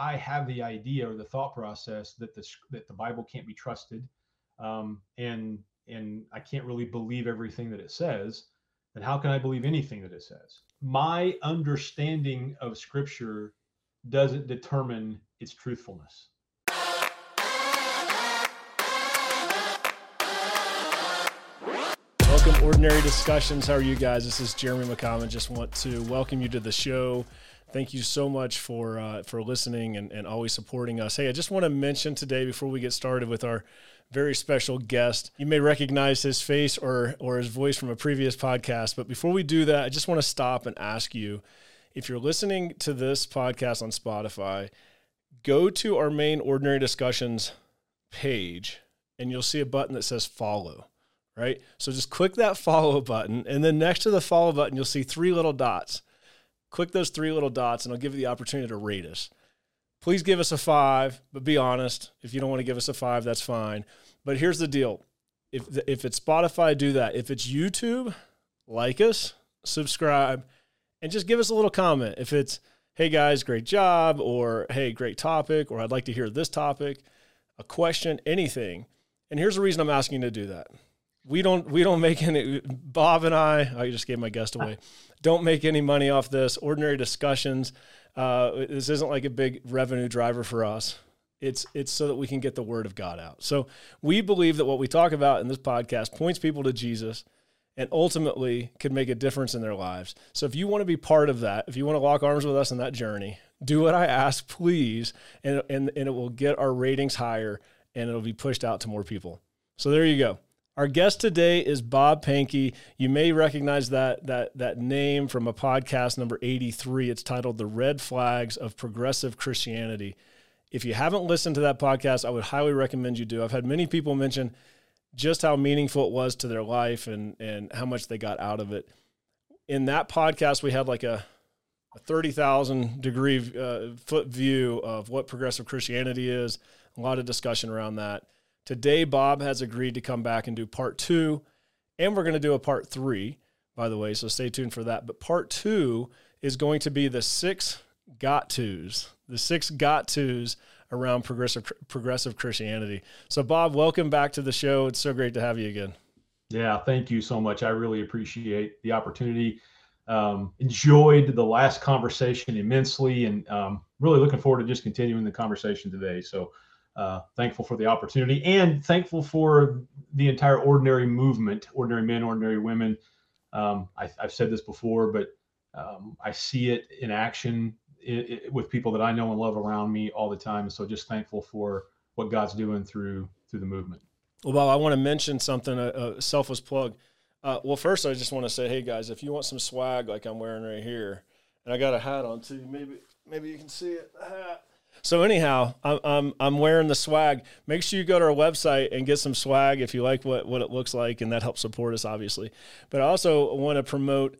I have the idea or the thought process that the that the Bible can't be trusted, um, and and I can't really believe everything that it says, then how can I believe anything that it says? My understanding of Scripture doesn't determine its truthfulness. Welcome, Ordinary Discussions. How are you guys? This is Jeremy McCommon. Just want to welcome you to the show. Thank you so much for uh, for listening and, and always supporting us. Hey, I just want to mention today before we get started with our very special guest. You may recognize his face or or his voice from a previous podcast, but before we do that, I just want to stop and ask you if you're listening to this podcast on Spotify, go to our main Ordinary Discussions page and you'll see a button that says follow right? So just click that follow button, and then next to the follow button, you'll see three little dots. Click those three little dots, and I'll give you the opportunity to rate us. Please give us a five, but be honest. If you don't want to give us a five, that's fine. But here's the deal: if if it's Spotify, do that. If it's YouTube, like us, subscribe, and just give us a little comment. If it's hey guys, great job, or hey, great topic, or I'd like to hear this topic, a question, anything. And here's the reason I'm asking you to do that we don't we don't make any bob and i i just gave my guest away don't make any money off this. Ordinary discussions uh, this isn't like a big revenue driver for us. It's it's so that we can get the word of god out. So we believe that what we talk about in this podcast points people to jesus and ultimately could make a difference in their lives. So if you want to be part of that if you want to lock arms with us in that journey do what i ask please and and, and it will get our ratings higher and it'll be pushed out to more people. So there you go our guest today is Bob Pankey. You may recognize that that that name from a podcast number 83. It's titled The Red Flags of Progressive Christianity. If you haven't listened to that podcast, I would highly recommend you do. I've had many people mention just how meaningful it was to their life and and how much they got out of it. In that podcast, we had like a, a 30,000 degree uh, foot view of what progressive Christianity is, a lot of discussion around that. Today, Bob has agreed to come back and do part two, and we're going to do a part three, by the way, so stay tuned for that. But part two is going to be the six got tos, the six got tos around progressive progressive Christianity. So, Bob, welcome back to the show. It's so great to have you again. Yeah, thank you so much. I really appreciate the opportunity. Um, enjoyed the last conversation immensely, and um, really looking forward to just continuing the conversation today. So, uh, thankful for the opportunity and thankful for the entire ordinary movement, ordinary men, ordinary women. Um, I, have said this before, but um, I see it in action it, it, with people that I know and love around me all the time. So just thankful for what God's doing through through the movement. Well, Bob, I want to mention something, a, a selfless plug. Uh, well, first, I just want to say, hey guys, if you want some swag like I'm wearing right here, and I got a hat on too, maybe maybe you can see it. The Hat. So anyhow, I'm, I'm I'm wearing the swag. Make sure you go to our website and get some swag if you like what what it looks like, and that helps support us obviously. But I also want to promote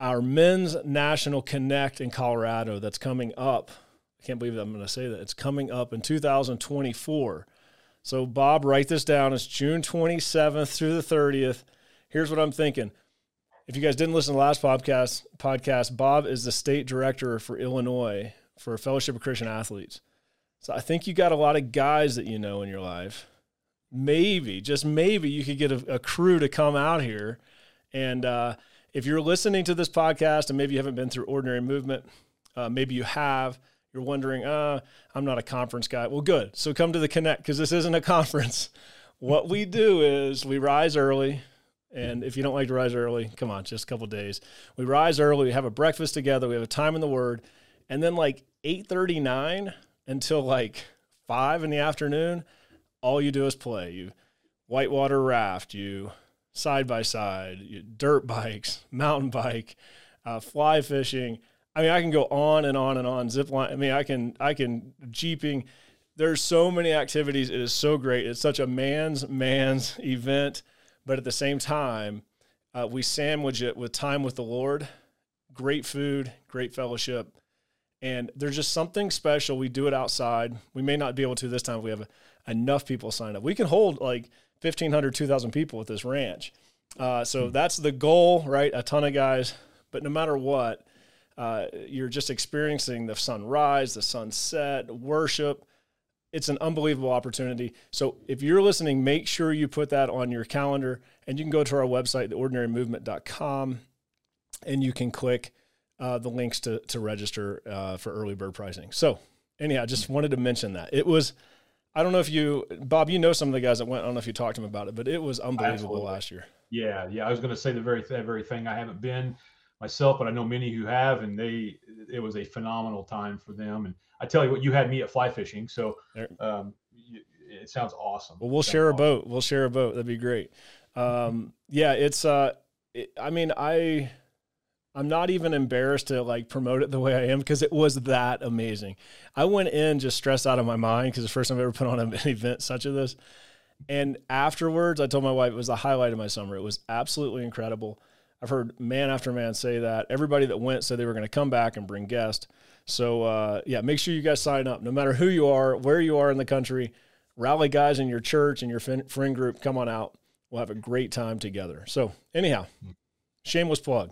our men's national connect in Colorado that's coming up. I can't believe I'm going to say that it's coming up in 2024. So Bob, write this down. It's June 27th through the 30th. Here's what I'm thinking. If you guys didn't listen to the last podcast, podcast, Bob is the state director for Illinois for a Fellowship of Christian Athletes. So I think you got a lot of guys that you know in your life. Maybe, just maybe, you could get a, a crew to come out here. And uh, if you're listening to this podcast and maybe you haven't been through Ordinary Movement, uh, maybe you have, you're wondering, uh, I'm not a conference guy. Well, good. So come to the Connect because this isn't a conference. What we do is we rise early. And if you don't like to rise early, come on, just a couple days. We rise early, we have a breakfast together, we have a time in the Word, and then like 8:39 until like 5 in the afternoon, all you do is play. You whitewater raft, you side by side, dirt bikes, mountain bike, uh, fly fishing. I mean, I can go on and on and on. Zip line. I mean, I can I can jeeping. There's so many activities. It is so great. It's such a man's man's event, but at the same time, uh, we sandwich it with time with the Lord. Great food, great fellowship, and there's just something special. We do it outside. We may not be able to this time if we have enough people sign up. We can hold like 1,500, 2,000 people at this ranch. Uh, so mm-hmm. that's the goal, right? A ton of guys. But no matter what, uh, you're just experiencing the sunrise, the sunset, worship. It's an unbelievable opportunity. So if you're listening, make sure you put that on your calendar and you can go to our website, theordinarymovement.com, and you can click uh, the links to, to register uh, for early bird pricing. So anyhow, just wanted to mention that. It was, I don't know if you, Bob, you know some of the guys that went, I don't know if you talked to them about it, but it was unbelievable Absolutely. last year. Yeah. Yeah. I was going to say the very, that very thing. I haven't been myself, but I know many who have, and they, it was a phenomenal time for them. And I tell you what, you had me at fly fishing. So um, it sounds awesome. Well, we'll share awesome. a boat. We'll share a boat. That'd be great. Um, yeah, it's, uh, it, I mean, I, I'm not even embarrassed to like promote it the way I am because it was that amazing. I went in just stressed out of my mind because the first time I've ever put on an event such as this. And afterwards, I told my wife it was the highlight of my summer. It was absolutely incredible. I've heard man after man say that. Everybody that went said they were going to come back and bring guests. So uh, yeah, make sure you guys sign up. No matter who you are, where you are in the country, rally guys in your church and your friend group. Come on out. We'll have a great time together. So anyhow, shameless plug.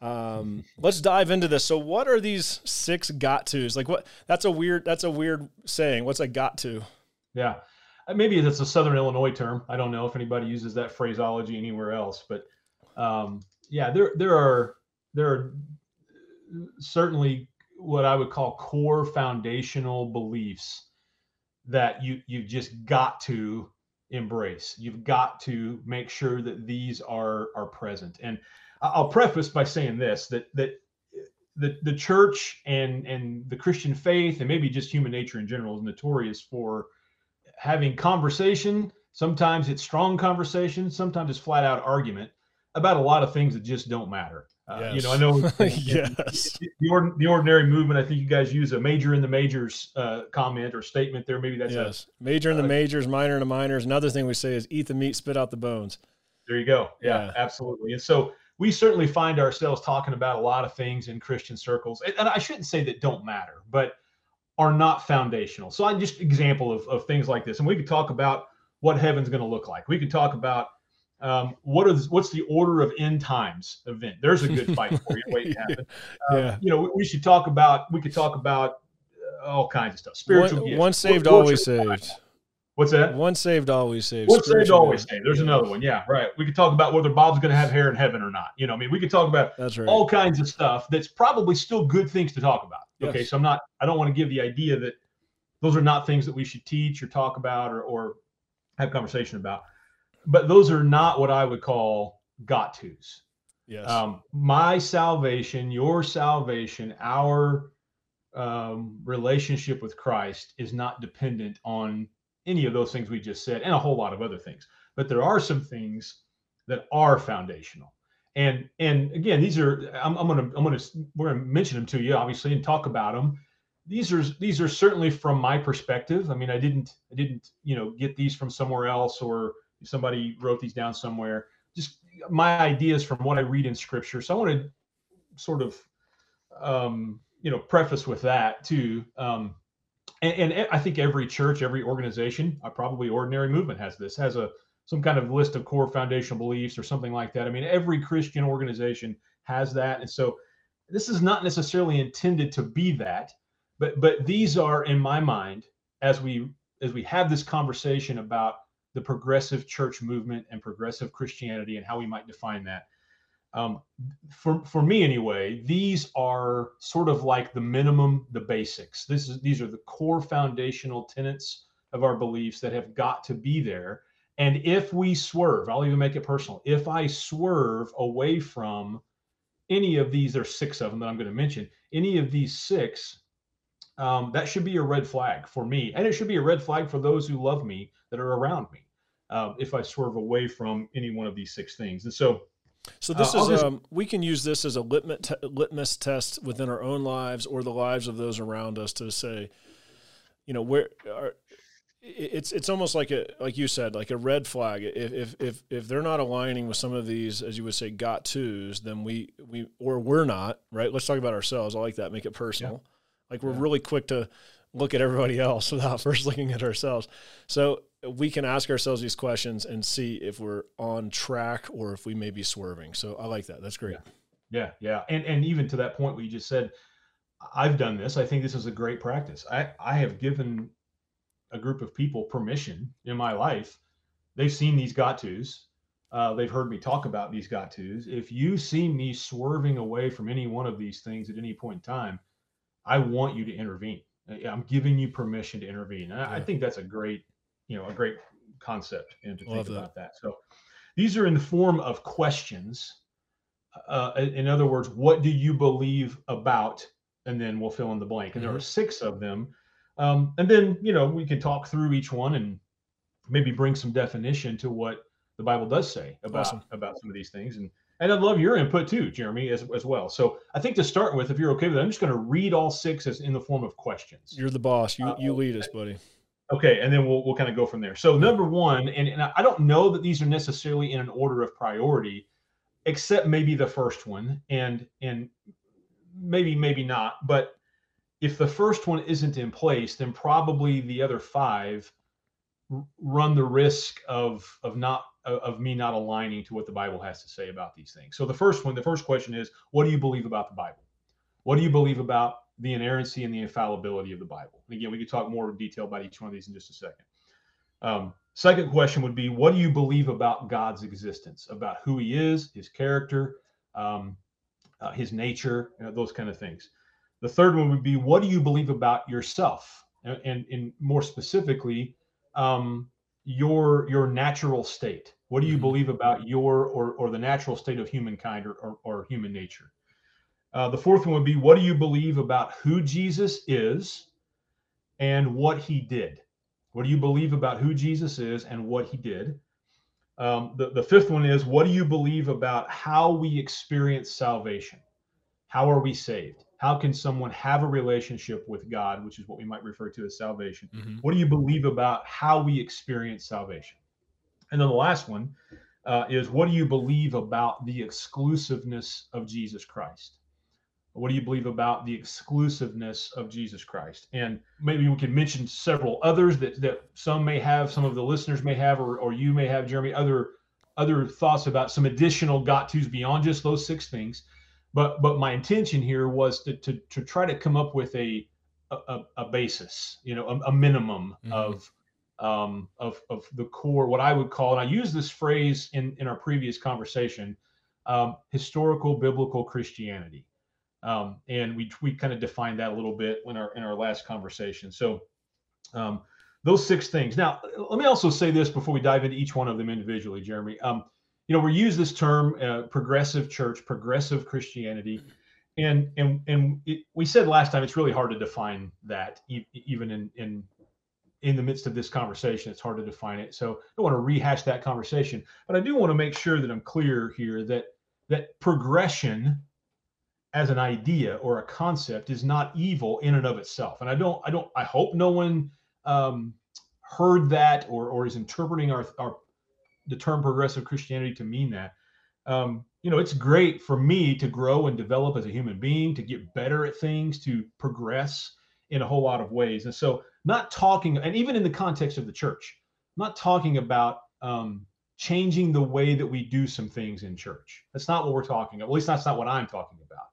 Um, let's dive into this. So, what are these six got tos? Like, what? That's a weird. That's a weird saying. What's a got to? Yeah, uh, maybe it's a Southern Illinois term. I don't know if anybody uses that phraseology anywhere else, but um, yeah, there there are there are certainly what I would call core foundational beliefs that you you've just got to embrace. You've got to make sure that these are are present. And I'll preface by saying this that that the the church and and the Christian faith and maybe just human nature in general is notorious for having conversation. Sometimes it's strong conversation. Sometimes it's flat out argument about a lot of things that just don't matter. Uh, yes. You know, I know. yes. The, the, the, ordinary movement. I think you guys use a major in the majors uh, comment or statement there. Maybe that's yes. A, major in the uh, majors, minor in the minors. Another thing we say is eat the meat, spit out the bones. There you go. Yeah, yeah. absolutely. And so we certainly find ourselves talking about a lot of things in Christian circles, and I shouldn't say that don't matter, but are not foundational. So I'm just example of, of things like this, and we could talk about what heaven's going to look like. We could talk about um, what is what's the order of end times event. There's a good fight for you waiting to happen. Yeah. You know, we, we, should talk about. We could talk about uh, all kinds of stuff. Spiritual. One, one saved, always saved. What's that? One saved, always saved. One saved, always saved. There's yeah. another one. Yeah, right. We could talk about whether Bob's going to have hair in heaven or not. You know, I mean, we could talk about that's right. all kinds of stuff that's probably still good things to talk about. Yes. Okay, so I'm not. I don't want to give the idea that those are not things that we should teach or talk about or, or have conversation about. But those are not what I would call got tos. Yes. Um, my salvation, your salvation, our um, relationship with Christ is not dependent on any of those things we just said and a whole lot of other things. But there are some things that are foundational. And and again, these are I'm, I'm gonna I'm gonna we're gonna mention them to you obviously and talk about them. These are these are certainly from my perspective. I mean, I didn't I didn't you know get these from somewhere else or somebody wrote these down somewhere. Just my ideas from what I read in Scripture. So I want to sort of um, you know preface with that too. Um, and, and I think every church, every organization, uh, probably ordinary movement has this, has a some kind of list of core foundational beliefs or something like that. I mean, every Christian organization has that, and so this is not necessarily intended to be that, but but these are, in my mind, as we as we have this conversation about the progressive church movement and progressive Christianity and how we might define that um, for for me anyway these are sort of like the minimum the basics. This is these are the core foundational tenets of our beliefs that have got to be there. And if we swerve i'll even make it personal if i swerve away from any of these there's six of them that i'm going to mention any of these six um, that should be a red flag for me. And it should be a red flag for those who love me that are around me uh, if i swerve away from any one of these six things. And so so this uh, is just, um, we can use this as a litmus, te- litmus test within our own lives or the lives of those around us to say, you know, where are, it's it's almost like a like you said like a red flag. If if if if they're not aligning with some of these, as you would say, got tos, then we we or we're not right. Let's talk about ourselves. I like that. Make it personal. Yeah. Like we're yeah. really quick to look at everybody else without first looking at ourselves. So we can ask ourselves these questions and see if we're on track or if we may be swerving. So I like that. That's great. Yeah, yeah, and and even to that point, you just said, I've done this. I think this is a great practice. I I have given a group of people permission in my life. They've seen these got tos. Uh, they've heard me talk about these got tos. If you see me swerving away from any one of these things at any point in time, I want you to intervene. I'm giving you permission to intervene. And yeah. I think that's a great, you know, a great concept and to Love think that. about that. So these are in the form of questions. Uh, in other words, what do you believe about? And then we'll fill in the blank. And mm-hmm. there are six of them. Um, and then, you know, we can talk through each one and maybe bring some definition to what the Bible does say about awesome. about some of these things. And and I'd love your input too, Jeremy, as, as well. So I think to start with, if you're okay with it, I'm just going to read all six as in the form of questions. You're the boss. You uh, you lead us, buddy. Okay, and then we'll we'll kind of go from there. So number one, and, and I don't know that these are necessarily in an order of priority, except maybe the first one, and and maybe maybe not. But if the first one isn't in place, then probably the other five run the risk of of not of me not aligning to what the Bible has to say about these things. So the first one, the first question is, what do you believe about the Bible? What do you believe about the inerrancy and the infallibility of the Bible? And again, we could talk more in detail about each one of these in just a second. Um, second question would be, what do you believe about God's existence, about who He is, His character, um, uh, His nature, you know, those kind of things. The third one would be, what do you believe about yourself, and, and, and more specifically, um, your your natural state. What do you mm-hmm. believe about your or or the natural state of humankind or or, or human nature? Uh, the fourth one would be what do you believe about who jesus is and what he did? What do you believe about who jesus is and what he did? Um, the, the fifth one is what do you believe about how we experience salvation? How are we saved how can someone have a relationship with God, which is what we might refer to as salvation? Mm-hmm. What do you believe about how we experience salvation? And then the last one uh, is what do you believe about the exclusiveness of Jesus Christ? What do you believe about the exclusiveness of Jesus Christ? And maybe we can mention several others that, that some may have, some of the listeners may have, or, or you may have, Jeremy, other other thoughts about some additional got tos beyond just those six things but but my intention here was to to, to try to come up with a a, a basis, you know, a, a minimum mm-hmm. of um, of of the core, what I would call, and I use this phrase in in our previous conversation, um, historical biblical Christianity, um, and we we kind of defined that a little bit in our in our last conversation. So. Um, those six things. Now, let me also say this before we dive into each one of them individually, Jeremy. You know, we use this term uh, progressive church, progressive Christianity. And and and it, we said last time it's really hard to define that e- even in in in the midst of this conversation it's hard to define it. So i don't want to rehash that conversation but i do want to make sure that i'm clear here that that progression as an idea or a concept is not evil in and of itself. And i don't i don't i hope no one um, heard that or or is interpreting our our the term progressive Christianity to mean that. Um, you know, it's great for me to grow and develop as a human being, to get better at things, to progress in a whole lot of ways. And so, not talking, and even in the context of the church, not talking about um, changing the way that we do some things in church. That's not what we're talking about. At least that's not what I'm talking about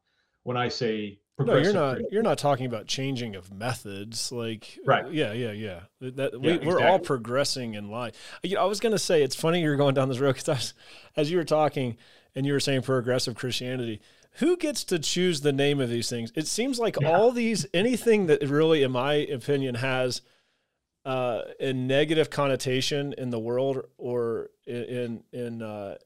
when I say no, you're not. You're not talking about changing of methods. Like, right? Yeah, yeah, yeah. That yeah, we, are exactly. all progressing in life. I was going to say it's funny you're going down this road because as you were talking and you were saying progressive Christianity, who gets to choose the name of these things? It seems like yeah. all these anything that really, in my opinion, has uh, a negative connotation in the world or in in uh,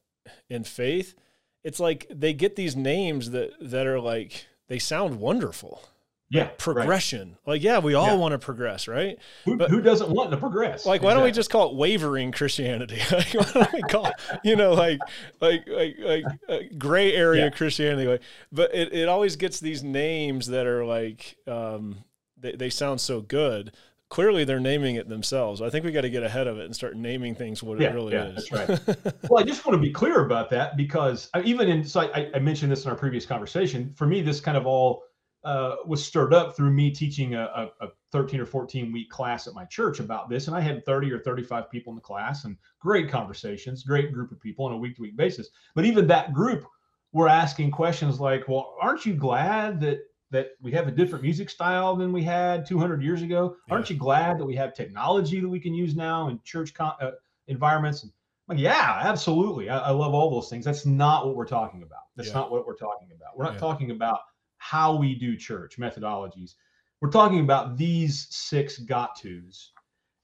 in faith. It's like they get these names that that are like they sound wonderful. Yeah, progression. Right. Like, yeah, we all yeah. want to progress, right? Who, but, who doesn't want to progress? Like, why don't we just call it wavering Christianity? like, why don't we call it, you know, like, like, like, like uh, gray area yeah. Christianity? Like, but it, it always gets these names that are like, um, they, they sound so good clearly they're naming it themselves. I think we got to get ahead of it and start naming things what yeah, it really yeah, is. That's right. well, I just want to be clear about that because I, even in so I, I, mentioned this in our previous conversation. For me, this kind of all uh, was stirred up through me teaching a, a, a 13 or 14 week class at my church about this, and I had 30 or 35 people in the class and great conversations, great group of people on a week to week basis. But even that group we're asking questions like, well, aren't you glad that that we have a different music style than we had 200 years ago? Yeah. Aren't you glad that we have technology that we can use now in church con- uh, environments? And like, yeah, absolutely. I, I, love all those things. That's not what we're talking about. That's yeah. not what we're talking about. We're not yeah. talking about how we do church methodologies. We're talking about these six got tos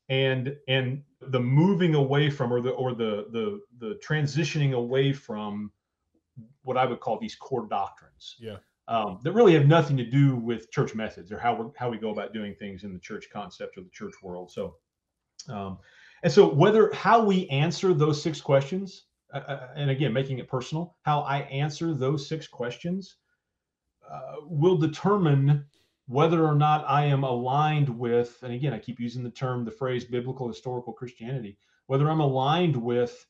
and and the moving away from or the or the the the transitioning away from what I would call these core doctrines. Yeah. Um, that really have nothing to do with church methods or how we how we go about doing things in the church concept or the church world. So, um, and so whether how we answer those six questions, uh, uh and again making it personal, how I answer those six questions uh, will determine whether or not I am aligned with, and again I keep using the term, the phrase biblical historical Christianity, whether I'm aligned with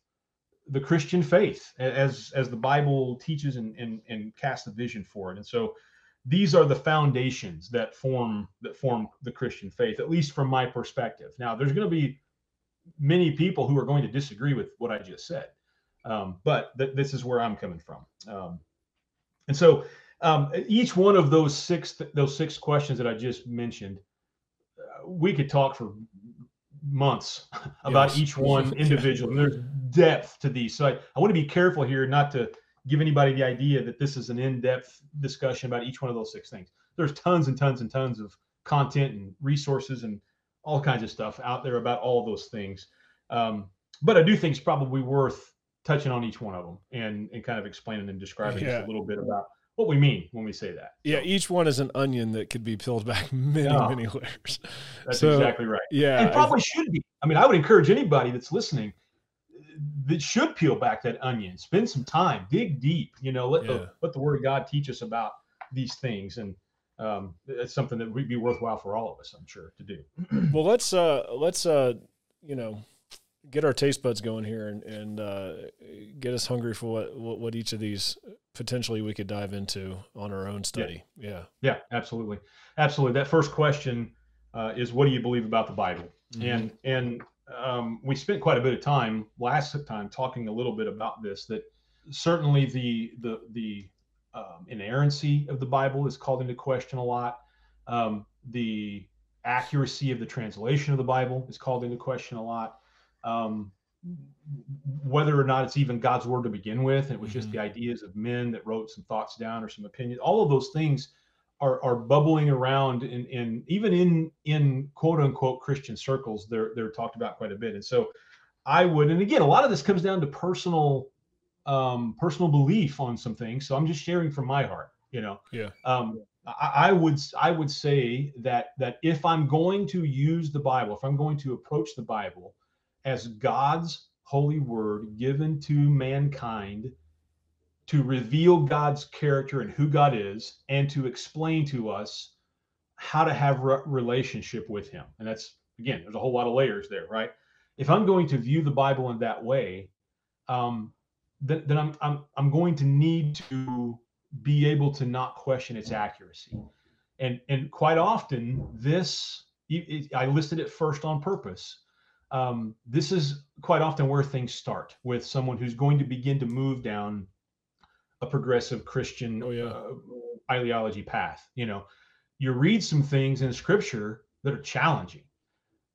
the Christian faith as as the Bible teaches and, and and casts a vision for it. And so these are the foundations that form that form the Christian faith, at least from my perspective. Now, there's going to be many people who are going to disagree with what I just said, um, but th- this is where I'm coming from. Um, and so um, each one of those six those six questions that I just mentioned, uh, we could talk for months about yes. each one individually. There's depth to these. So I, I want to be careful here not to give anybody the idea that this is an in-depth discussion about each one of those six things. There's tons and tons and tons of content and resources and all kinds of stuff out there about all those things. Um, but I do think it's probably worth touching on each one of them and, and kind of explaining and describing yeah. a little bit about what we mean when we say that. Yeah, each one is an onion that could be peeled back many, oh, many layers. That's so, exactly right. Yeah. And probably I, should be. I mean, I would encourage anybody that's listening that should peel back that onion, spend some time, dig deep, you know, let yeah. the let the word of God teach us about these things. And um, it's something that would be worthwhile for all of us, I'm sure, to do. well, let's uh let's uh you know get our taste buds going here and, and uh, get us hungry for what, what, what each of these potentially we could dive into on our own study. Yeah. Yeah, yeah absolutely. Absolutely. That first question uh, is what do you believe about the Bible? Mm-hmm. And and um, we spent quite a bit of time last time talking a little bit about this that certainly the the the um, inerrancy of the Bible is called into question a lot. Um, the accuracy of the translation of the Bible is called into question a lot um, whether or not it's even God's word to begin with, and it was just mm-hmm. the ideas of men that wrote some thoughts down or some opinions. All of those things are are bubbling around in, in even in in quote unquote Christian circles. They're they're talked about quite a bit. And so I would, and again, a lot of this comes down to personal um, personal belief on some things. So I'm just sharing from my heart. You know. Yeah. Um, I, I would I would say that that if I'm going to use the Bible, if I'm going to approach the Bible as God's holy word given to mankind to reveal God's character and who God is and to explain to us how to have a relationship with him. And that's again, there's a whole lot of layers there, right? If I'm going to view the Bible in that way, um, then, then I'm, I'm I'm going to need to be able to not question its accuracy. And and quite often this I listed it first on purpose um, this is quite often where things start with someone who's going to begin to move down a progressive Christian oh, yeah. uh, ideology path. You know, you read some things in Scripture that are challenging.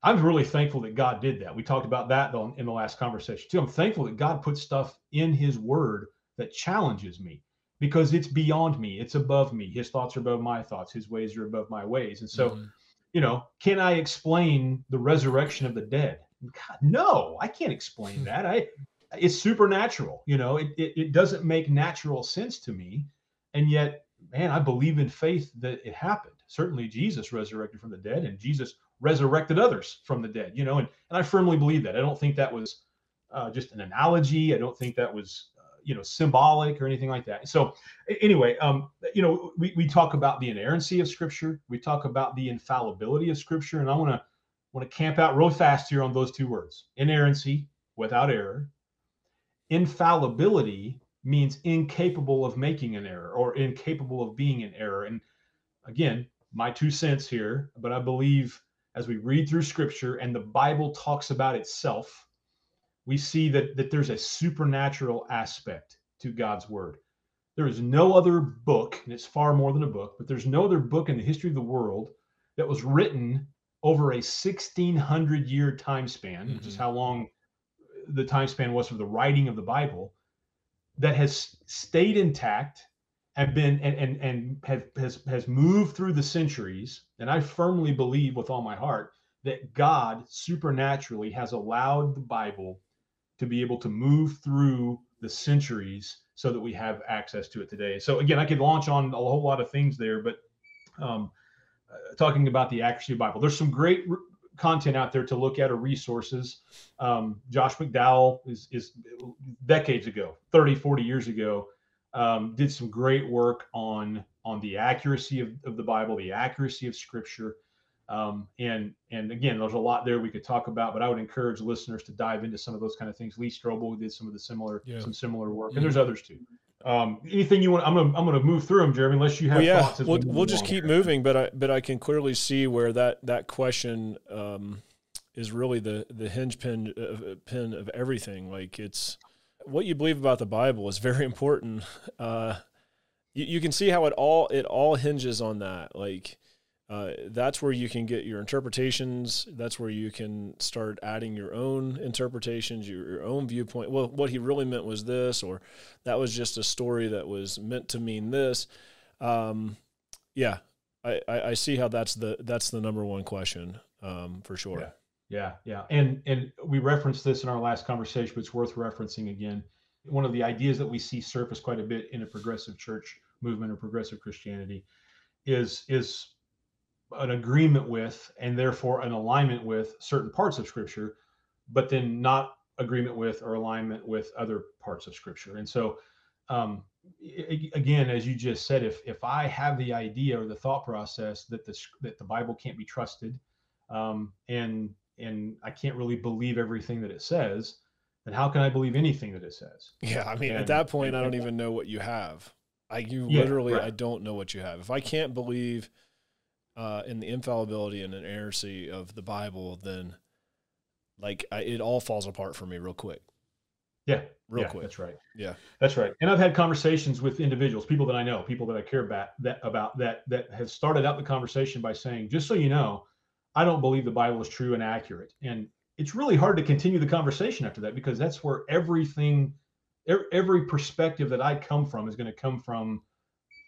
I'm really thankful that God did that. We talked about that in the last conversation too. I'm thankful that God put stuff in His Word that challenges me because it's beyond me. It's above me. His thoughts are above my thoughts. His ways are above my ways. And so. Mm-hmm you know, can I explain the resurrection of the dead? God, no, I can't explain hmm. that. I it's supernatural. You know, it, it, it doesn't make natural sense to me. And yet, man, I believe in faith that it happened. Certainly Jesus resurrected from the dead and Jesus resurrected others from the dead, you know, and, and I firmly believe that. I don't think that was uh, just an analogy. I don't think that was you know symbolic or anything like that. So anyway um you know we, we talk about the inerrancy of scripture. We talk about the infallibility of scripture. And i want to want to camp out real fast here on those two words inerrancy without error. Infallibility means incapable of making an error or incapable of being an error. And again my two cents here but i believe as we read through scripture and the bible talks about itself we see that that there's a supernatural aspect to God's word. there is no other book, and it's far more than a book, but there's no other book in the history of the world that was written over a 1600 year time span, mm-hmm. which is mm-hmm. how long the time span was for the writing of the Bible, that has stayed intact and been and and, and have, has has moved through the centuries. And I firmly believe with all my heart that God supernaturally has allowed the Bible to be able to move through the centuries so that we have access to it today. So again, I could launch on a whole lot of things there, but um, uh, talking about the accuracy of Bible, there's some great r- content out there to look at or resources. Um, Josh McDowell is, is decades ago, 30, 40 years ago, um, did some great work on on the accuracy of, of the Bible, the accuracy of Scripture. Um, and and again, there's a lot there we could talk about, but I would encourage listeners to dive into some of those kind of things. Lee Strobel did some of the similar yeah. some similar work, and there's others too. Um, anything you want? I'm gonna I'm gonna move through them, Jeremy. Unless you have well, yeah, thoughts. We'll, we we'll just keep moving, but I but I can clearly see where that that question um, is really the the hinge pin uh, pin of everything. Like it's what you believe about the Bible is very important. Uh, you, you can see how it all it all hinges on that. Like uh, that's where you can get your interpretations. That's where you can start adding your own interpretations, your, your, own viewpoint. Well, what he really meant was this, or that was just a story that was meant to mean this. Um, yeah, I, I, I, see how that's the that's the number one question um, for sure. Yeah. Yeah, yeah, and and we referenced this in our last conversation, but it's worth referencing again. One of the ideas that we see surface quite a bit in a progressive church movement or progressive Christianity is is an agreement with and therefore an alignment with certain parts of scripture but then not agreement with or alignment with other parts of scripture. And so um, again as you just said if if i have the idea or the thought process that the that the bible can't be trusted um, and and i can't really believe everything that it says then how can i believe anything that it says? Yeah i mean and, at that point and, i don't even know what you have. I you yeah, literally right. i don't know what you have. If i can't believe uh, in the infallibility and inerrancy of the Bible, then like I, it all falls apart for me real quick. Yeah, real yeah, quick. That's right. Yeah, that's right. And I've had conversations with individuals, people that I know, people that I care about that about that that has started out the conversation by saying, "Just so you know, I don't believe the Bible is true and accurate." And it's really hard to continue the conversation after that because that's where everything, every perspective that I come from is going to come from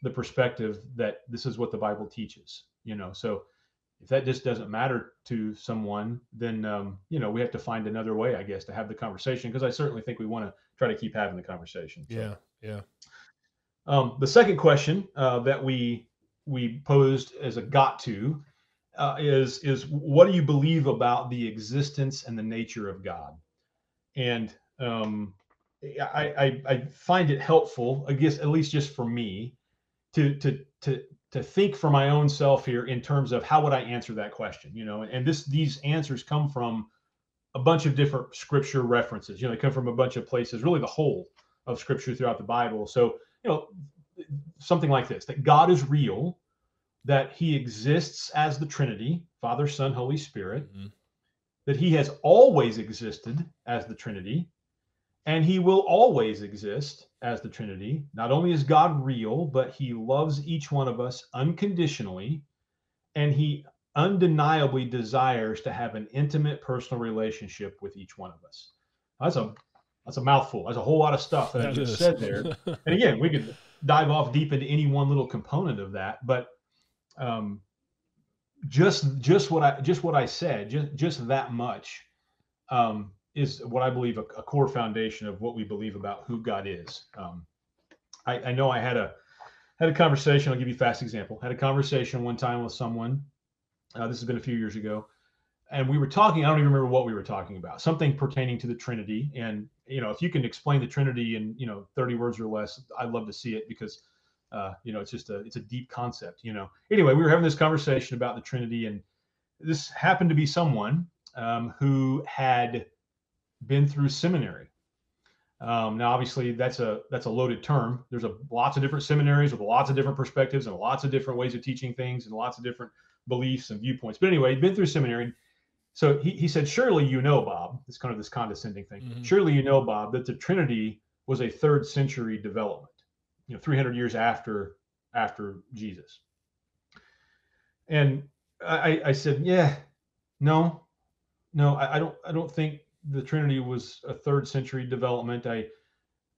the perspective that this is what the Bible teaches you know so if that just doesn't matter to someone then um, you know we have to find another way i guess to have the conversation because i certainly think we want to try to keep having the conversation so, yeah yeah. Um, the second question uh, that we we posed as a got to uh, is is what do you believe about the existence and the nature of god? And um, I, I, I find it helpful i guess at least just for me to to to to think for my own self here in terms of how would I answer that question, you know, and this these answers come from a bunch of different scripture references. You know, they come from a bunch of places, really the whole of scripture throughout the Bible. So, you know, something like this that God is real, that he exists as the Trinity, Father, Son, Holy Spirit, mm-hmm. that he has always existed as the Trinity, and he will always exist as the Trinity. Not only is God real, but he loves each one of us unconditionally, and he undeniably desires to have an intimate personal relationship with each one of us. That's a that's a mouthful. That's a whole lot of stuff that, that I just is. said there. and again, we could dive off deep into any one little component of that, but um, just just what I just what I said, just just that much um, is what I believe a, a, core foundation of what we believe about who God is. Um, I, I, know I had a had a conversation. I'll give you a fast example. Had a conversation one time with someone. Uh, this has been a few years ago, and we were talking. I don't even remember what we were talking about. Something pertaining to the Trinity. And you know, if you can explain the Trinity in you know 30 words or less, I'd love to see it because uh, you know it's just a it's a deep concept. You know. Anyway, we were having this conversation about the Trinity, and this happened to be someone um, who had been through seminary. Um, now, obviously, that's a that's a loaded term. There's a lots of different seminaries with lots of different perspectives and lots of different ways of teaching things and lots of different beliefs and viewpoints. But anyway, he'd been through seminary. So he, he said, Surely you know, Bob, it's kind of this condescending thing. Mm-hmm. Surely you know, Bob, that the Trinity was a third century development. you know 300 years after after Jesus. And I, I said, yeah, no, no, I, I don't I don't think the Trinity was a third century development. I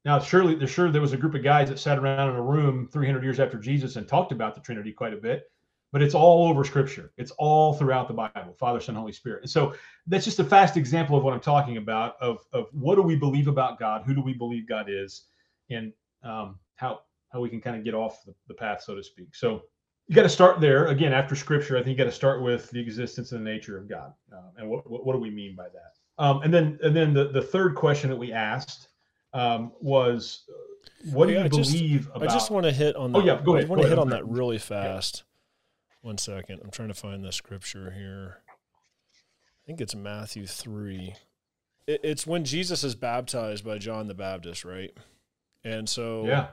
now surely there sure there was a group of guys that sat around in a room 300 years after Jesus and talked about the Trinity quite a bit, but it's all over Scripture. It's all throughout the Bible, Father, Son, Holy Spirit. And so that's just a fast example of what I'm talking about. Of of what do we believe about God? Who do we believe God is? And um, how how we can kind of get off the, the path, so to speak. So you got to start there again after scripture i think you got to start with the existence and the nature of god uh, and what, what, what, do we mean by that um, and then and then the, the third question that we asked um, was what do you I believe just, about i just want to hit on that, oh yeah go ahead i want to hit on that really fast. Yeah. one second i'm trying to find the scripture here. I think it's matthew 3 it, it's when jesus is baptized by john the baptist right? And so yeah.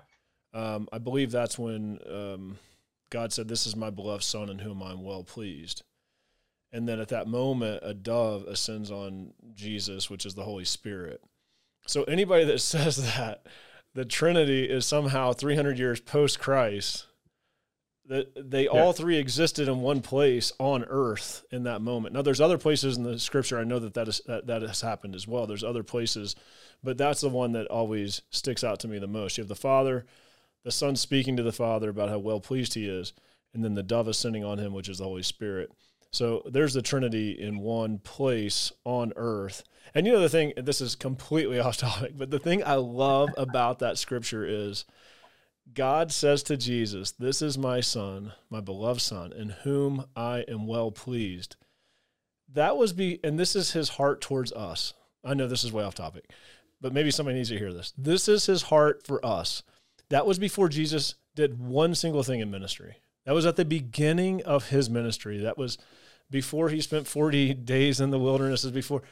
um, i believe that's when um, God said, This is my beloved Son in whom I'm well pleased. And then at that moment, a dove ascends on Jesus, which is the Holy Spirit. So anybody that says that the Trinity is somehow 300 years post Christ, that they yeah. all three existed in one place on earth in that moment. Now, there's other places in the scripture I know that that, is, that that has happened as well. There's other places, but that's the one that always sticks out to me the most. You have the Father, the Son speaking to the Father about how well pleased he is, and then the dove ascending on him, which is the Holy Spirit. So there's the Trinity in one place on earth. And you know, the thing, this is completely off topic, but the thing I love about that scripture is God says to Jesus, This is my Son, my beloved Son, in whom I am well pleased. That was be, and this is his heart towards us. I know this is way off topic, but maybe somebody needs to hear this. This is his heart for us. That was before Jesus did one single thing in ministry. That was at the beginning of his ministry. That was before he spent 40 days in the wilderness, before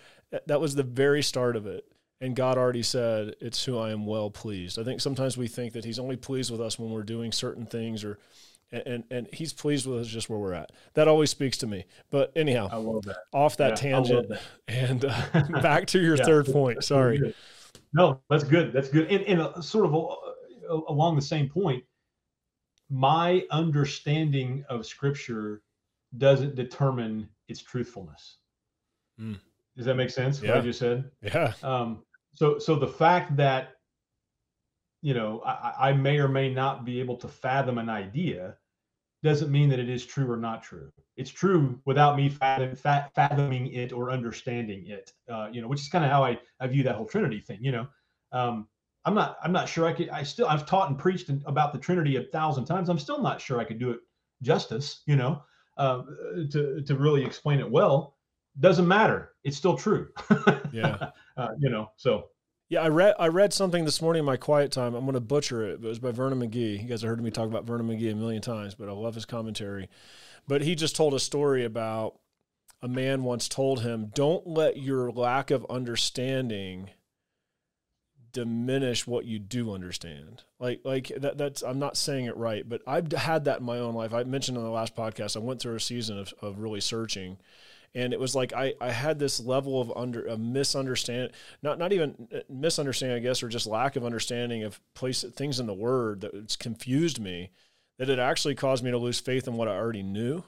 that was the very start of it. And God already said, It's who I am well pleased. I think sometimes we think that He's only pleased with us when we're doing certain things or and and he's pleased with us just where we're at. That always speaks to me. But anyhow, I love that. Off that yeah, tangent that. and uh, back to your yeah, third point. Sorry. No, that's good. That's good. And, and uh, sort of along the same point, my understanding of scripture doesn't determine its truthfulness. Mm. Does that make sense? Yeah. What I just said? Yeah. Um, so, so the fact that, you know, I, I may or may not be able to fathom an idea doesn't mean that it is true or not true. It's true without me fathom, fathoming it or understanding it. Uh, you know, which is kind of how I, I view that whole Trinity thing. You know, um, I'm not I'm not sure I could I still I've taught and preached about the Trinity a thousand times. I'm still not sure I could do it justice, you know, uh, to to really explain it well. Doesn't matter. It's still true. yeah. Uh, you know, so yeah, I read I read something this morning in my quiet time. I'm going to butcher it, but it was by Vernon McGee. You guys have heard me talk about Vernon McGee a million times, but I love his commentary. But he just told a story about a man once told him, "Don't let your lack of understanding diminish what you do understand. Like like that that's I'm not saying it right, but I've had that in my own life. I mentioned in the last podcast I went through a season of, of really searching and it was like I, I had this level of under a misunderstand not not even uh, misunderstanding I guess or just lack of understanding of place things in the word that it's confused me that it actually caused me to lose faith in what I already knew.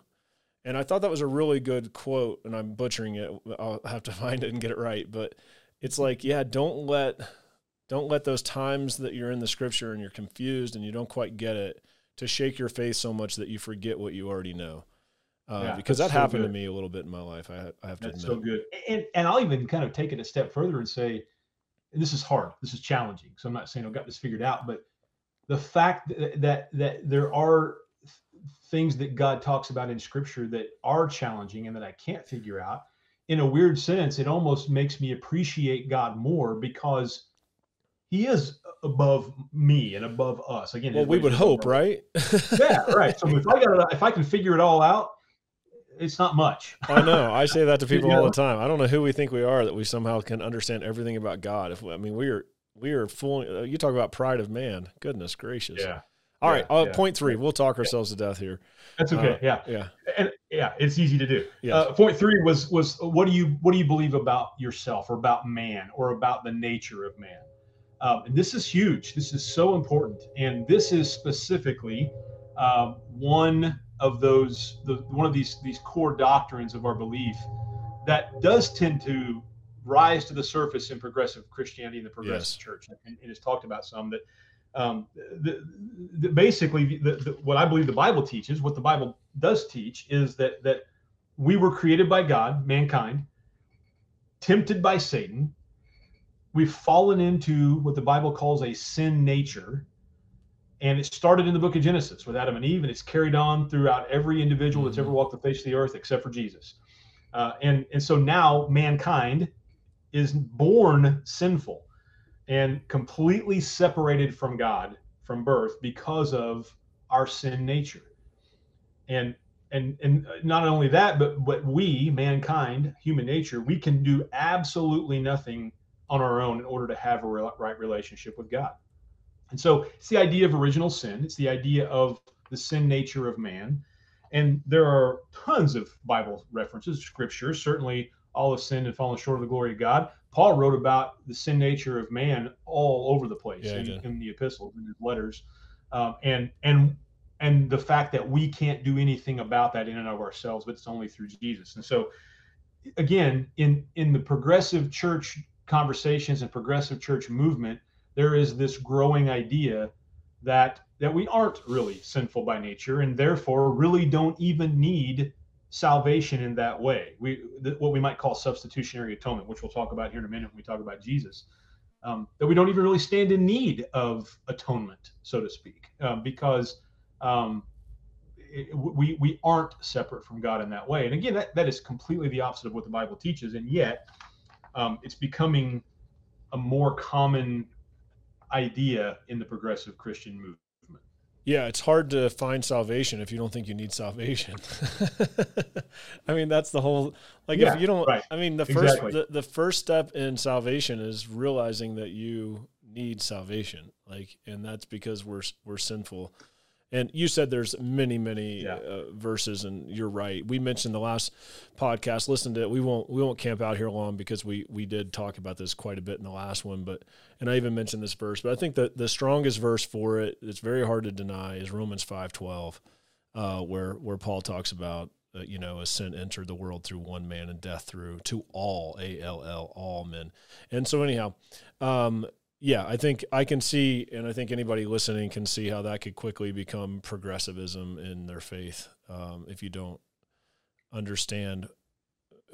And I thought that was a really good quote and I'm butchering it. I'll have to find it and get it right, but it's like yeah, don't let don't let those times that you're in the scripture and you're confused and you don't quite get it to shake your faith so much that you forget what you already know. Uh, yeah, because that so happened good. to me a little bit in my life. I, I have to that's admit. so good. And, and I'll even kind of take it a step further and say, and this is hard. This is challenging. So I'm not saying I've got this figured out, but the fact that, that, that there are things that God talks about in scripture that are challenging and that I can't figure out in a weird sense, it almost makes me appreciate God more because he is above me and above us. Again, well, we would hope, right? yeah, right. So if I got if I can figure it all out, it's not much. I know. I say that to people all the time. I don't know who we think we are that we somehow can understand everything about God. If I mean, we are we are full. Uh, you talk about pride of man. Goodness gracious. Yeah. All yeah, right. Uh, yeah. Point three. We'll talk ourselves to death here. That's okay. Uh, yeah. Yeah. And yeah, it's easy to do. Yeah. Uh, point three was was what do you what do you believe about yourself or about man or about the nature of man? Um, and this is huge. This is so important, and this is specifically um, one of those the, one of these these core doctrines of our belief that does tend to rise to the surface in progressive Christianity and the progressive yes. church, and, and, it's talked about some that um, the, the, basically the, what I believe the Bible teaches, what the Bible does teach, is that that we were created by God, mankind, tempted by Satan. We've fallen into what the Bible calls a sin nature. And it started in the book of Genesis with Adam and Eve, and it's carried on throughout every individual that's ever mm-hmm. walked the face of the earth except for Jesus. Uh, and, and so now mankind is born sinful and completely separated from God from birth because of our sin nature. And and and not only that, but but we, mankind, human nature, we can do absolutely nothing on our own in order to have a right relationship with God. And so it's the idea of original sin. It's the idea of the sin nature of man. And there are tons of Bible references, scriptures. Certainly, all have sinned and fallen short of the glory of God. Paul wrote about the sin nature of man all over the place yeah, in, in, the epistles and his letters. Um, and and and the fact that we can't do anything about that in and of ourselves, but it's only through Jesus. And so, again, in in the progressive church conversations and progressive church movement, there is this growing idea that that we aren't really sinful by nature, and therefore really don't even need salvation in that way. We what we might call substitutionary atonement, which we'll talk about here in a minute when we talk about Jesus. Um, that we don't even really stand in need of atonement, so to speak, um, because um, it, we we aren't separate from God in that way. And again, that, that is completely the opposite of what the Bible teaches, and yet um, it's becoming a more common idea in the progressive Christian movement. Yeah, it's hard to find salvation if you don't think you need salvation. I mean, that's the whole like yeah, if you don't right. I mean, the first exactly. the, the first step in salvation is realizing that you need salvation. Like and that's because we're we're sinful and you said there's many, many yeah. uh, verses, and you're right. We mentioned the last podcast. Listen to it. We won't we won't camp out here long because we we did talk about this quite a bit in the last one. But and I even mentioned this verse. But I think that the strongest verse for it, it's very hard to deny, is Romans five twelve, uh, where where Paul talks about uh, you know, a sin entered the world through one man and death through to all, A L L, all men. And so, anyhow, um, yeah, I think I can see, and I think anybody listening can see how that could quickly become progressivism in their faith um, if you don't understand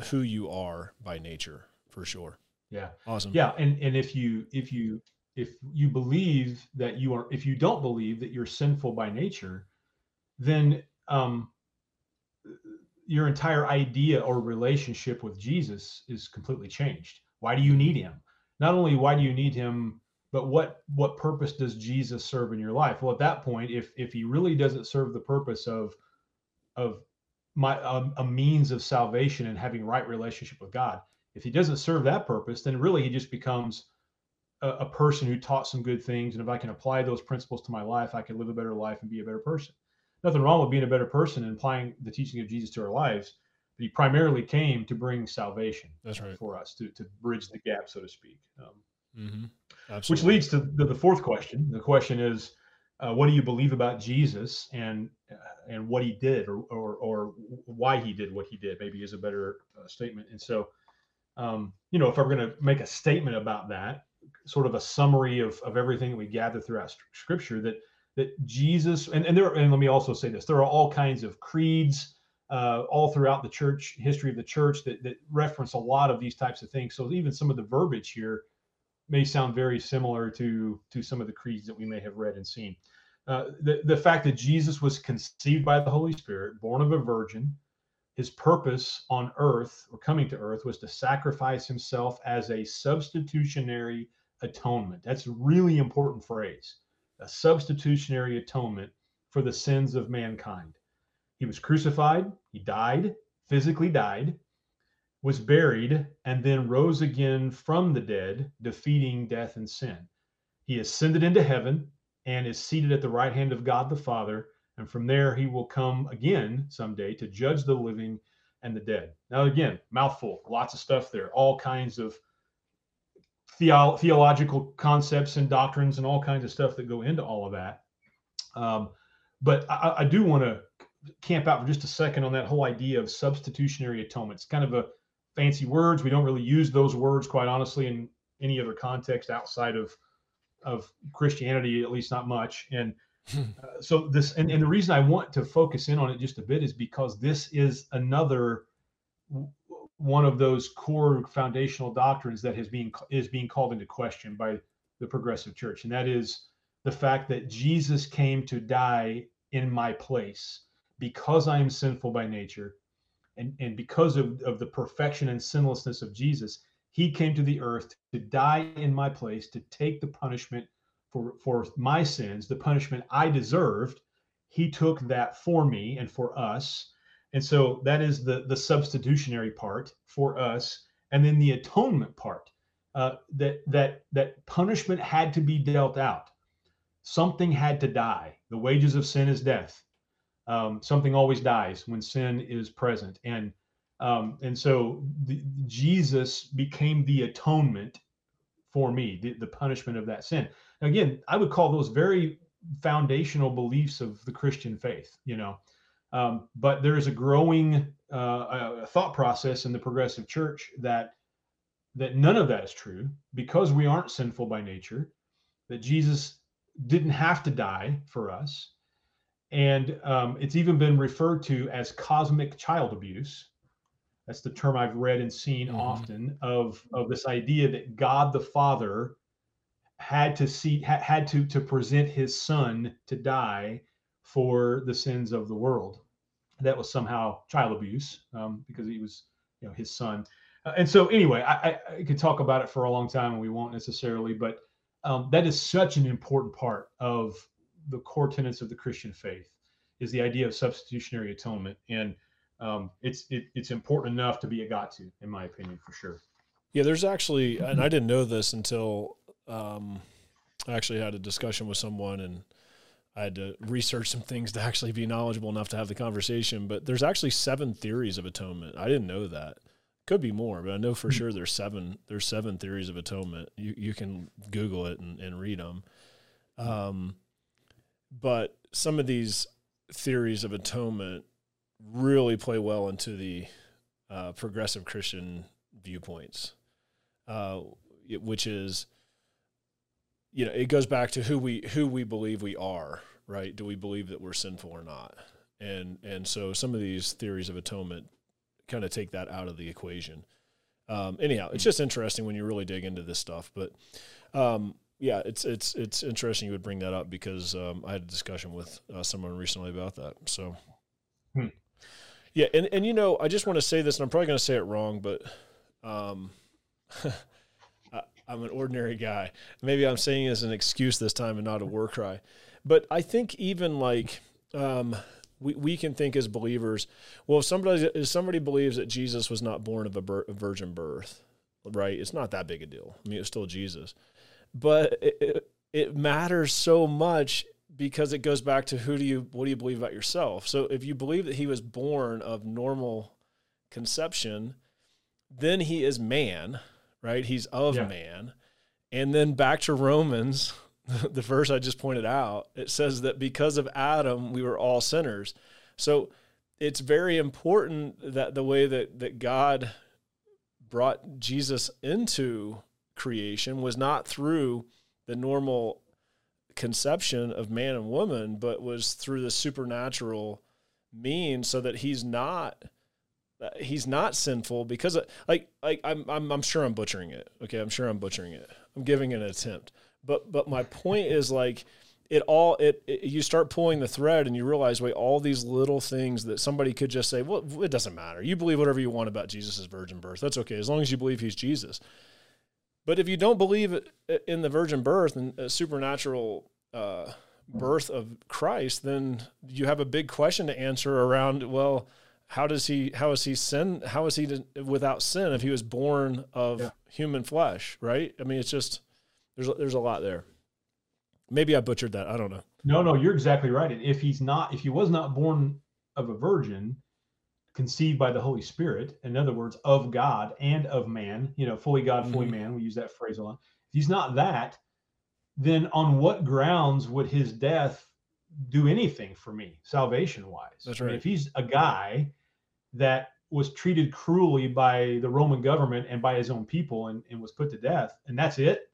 who you are by nature, for sure. Yeah, awesome. Yeah, and and if you if you if you believe that you are if you don't believe that you're sinful by nature, then um, your entire idea or relationship with Jesus is completely changed. Why do you need him? not only why do you need him but what what purpose does jesus serve in your life well at that point if if he really doesn't serve the purpose of of my um, a means of salvation and having right relationship with god if he doesn't serve that purpose then really he just becomes a, a person who taught some good things and if i can apply those principles to my life i can live a better life and be a better person nothing wrong with being a better person and applying the teaching of jesus to our lives but he primarily came to bring salvation. That's right for us to to bridge the gap, so to speak. Um, mm-hmm. Which leads to the, the, fourth question. The question is, uh, what do you believe about Jesus and uh, and what he did, or, or, or why he did what he did? Maybe is a better uh, statement. And so, um, you know, if I'm going to make a statement about that, sort of a summary of of everything that we gather throughout Scripture, that that Jesus and and there and let me also say this: there are all kinds of creeds uh, all throughout the church history of the church that, that reference a lot of these types of things. So even some of the verbiage here may sound very similar to to some of the creeds that we may have read and seen. Uh, the the fact that Jesus was conceived by the Holy Spirit, born of a virgin, his purpose on earth or coming to earth was to sacrifice himself as a substitutionary atonement. That's a really important phrase. A substitutionary atonement for the sins of mankind. He was crucified, he died, physically died, was buried, and then rose again from the dead, defeating death and sin. He ascended into heaven and is seated at the right hand of God the Father. And from there, he will come again someday to judge the living and the dead. Now, again, mouthful, lots of stuff there, all kinds of theo- theological concepts and doctrines and all kinds of stuff that go into all of that. Um, but I, I do want to camp out for just a second on that whole idea of substitutionary atonement. It's kind of a fancy words. We don't really use those words, quite honestly, in any other context outside of of Christianity, at least not much. And uh, so this, and, and the reason I want to focus in on it just a bit is because this is another one of those core foundational doctrines that has been is being called into question by the progressive church, and that is the fact that Jesus came to die in my place because I am sinful by nature, and, and because of, of the perfection and sinlessness of Jesus, he came to the earth to die in my place, to take the punishment for, for my sins, the punishment I deserved. He took that for me and for us. And so that is the, the substitutionary part for us. And then the atonement part uh, that, that, that punishment had to be dealt out. Something had to die. The wages of sin is death um, something always dies when sin is present. And um, and so the, jesus became the atonement for me the, the punishment of that sin. Again i would call those very foundational beliefs of the christian faith you know. Um, but there is a growing uh, a thought process in the progressive church that that none of that is true because we aren't sinful by nature that jesus didn't have to die for us and um, it's even been referred to as cosmic child abuse. That's the term I've read and seen mm-hmm. often of of this idea that God the Father had to see ha- had to to present His Son to die for the sins of the world. That was somehow child abuse um, because he was, you know, His Son. Uh, and so, anyway, I, I, I, could talk about it for a long time, and we won't necessarily. But um, that is such an important part of the core tenets of the Christian faith is the idea of substitutionary atonement, and um, it's it, it's important enough to be a got to, in my opinion, for sure. Yeah, there's actually, and I didn't know this until um, I actually had a discussion with someone, and I had to research some things to actually be knowledgeable enough to have the conversation. But there's actually seven theories of atonement. I didn't know that. Could be more, but I know for hmm. sure there's seven. There's seven theories of atonement. You you can Google it and, and read them. Um, but some of these theories of atonement really play well into the uh, progressive Christian viewpoints, uh, which is, you know, it goes back to who we who we believe we are, right? Do we believe that we're sinful or not? And and so some of these theories of atonement kind of take that out of the equation. Um, anyhow, it's just interesting when you really dig into this stuff, but. Um, yeah, it's it's it's interesting you would bring that up because um, I had a discussion with uh, someone recently about that. So, hmm. yeah, and and you know, I just want to say this, and I'm probably going to say it wrong, but um, I, am an ordinary guy. Maybe I'm saying it as an excuse this time and not a war cry, but I think even like. Um, we, we can think as believers, well, if somebody if somebody believes that Jesus was not born of a, bir- a virgin birth, right? It's not that big a deal. I mean, it's still Jesus but it, it matters so much because it goes back to who do you what do you believe about yourself? So if you believe that he was born of normal conception then he is man right? He's of yeah. man. And then back to romans the verse i just pointed out it says that because of adam we were all sinners. So it's very important that the way that that god brought jesus into creation was not through the normal conception of man and woman, but was through the supernatural means so that he's not he's not sinful because of, like like I'm, I'm I'm sure I'm butchering it. Okay, I'm sure I'm butchering it. I'm giving an attempt. But but my point is like it all it, it, you start pulling the thread and you realize wait all these little things that somebody could just say well it doesn't matter you believe whatever you want about jesus' virgin birth that's okay as long as you believe he's jesus but if you don't believe in the virgin birth and a supernatural uh, birth of Christ, then you have a big question to answer around. Well, how does he? How is he sin? How is he to, without sin if he was born of yeah. human flesh? Right? I mean, it's just there's there's a lot there. Maybe I butchered that. I don't know. No, no, you're exactly right. And if he's not, if he was not born of a virgin, conceived by the Holy Spirit, in other words, of God and of man, you know, fully God, fully Mhm. man. We use that phrase a lot. If he's not that, then on what grounds would his death do anything for me, salvation wise? That's I mean, right. if he's a guy that was treated cruelly by the Roman government and by his own people and, and was put to death, and that's it,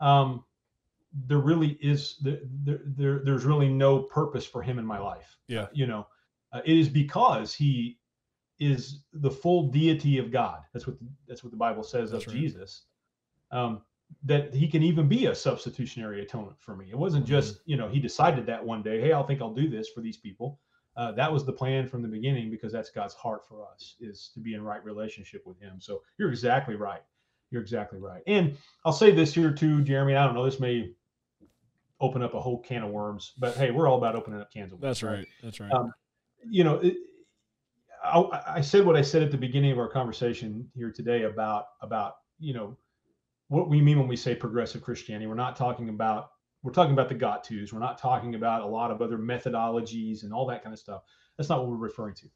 um, there really is there, there there's really no purpose for him in my life. Yeah. You know, uh, it is because he is the full deity of God. That's what that's what the Bible says That's of right. Jesus. Um, that he can even be a substitutionary atonement for me. It wasn't Mm-hmm. just you know he decided that one day. Hey, I think I'll do this for these people. Uh, that was the plan from the beginning because that's God's heart for us is to be in right relationship with Him. So you're exactly right. You're exactly right. And I'll say this here too, Jeremy. I don't know. This may open up a whole can of worms, but hey, we're all about opening up cans of worms. That's right. That's right. Um, you know, it, I, I said what I said at the beginning of our conversation here today about about you know what we mean when we say progressive Christianity. We're not talking about we're talking about the got tos. We're not talking about a lot of other methodologies and all that kind of stuff. That's not what we're referring to,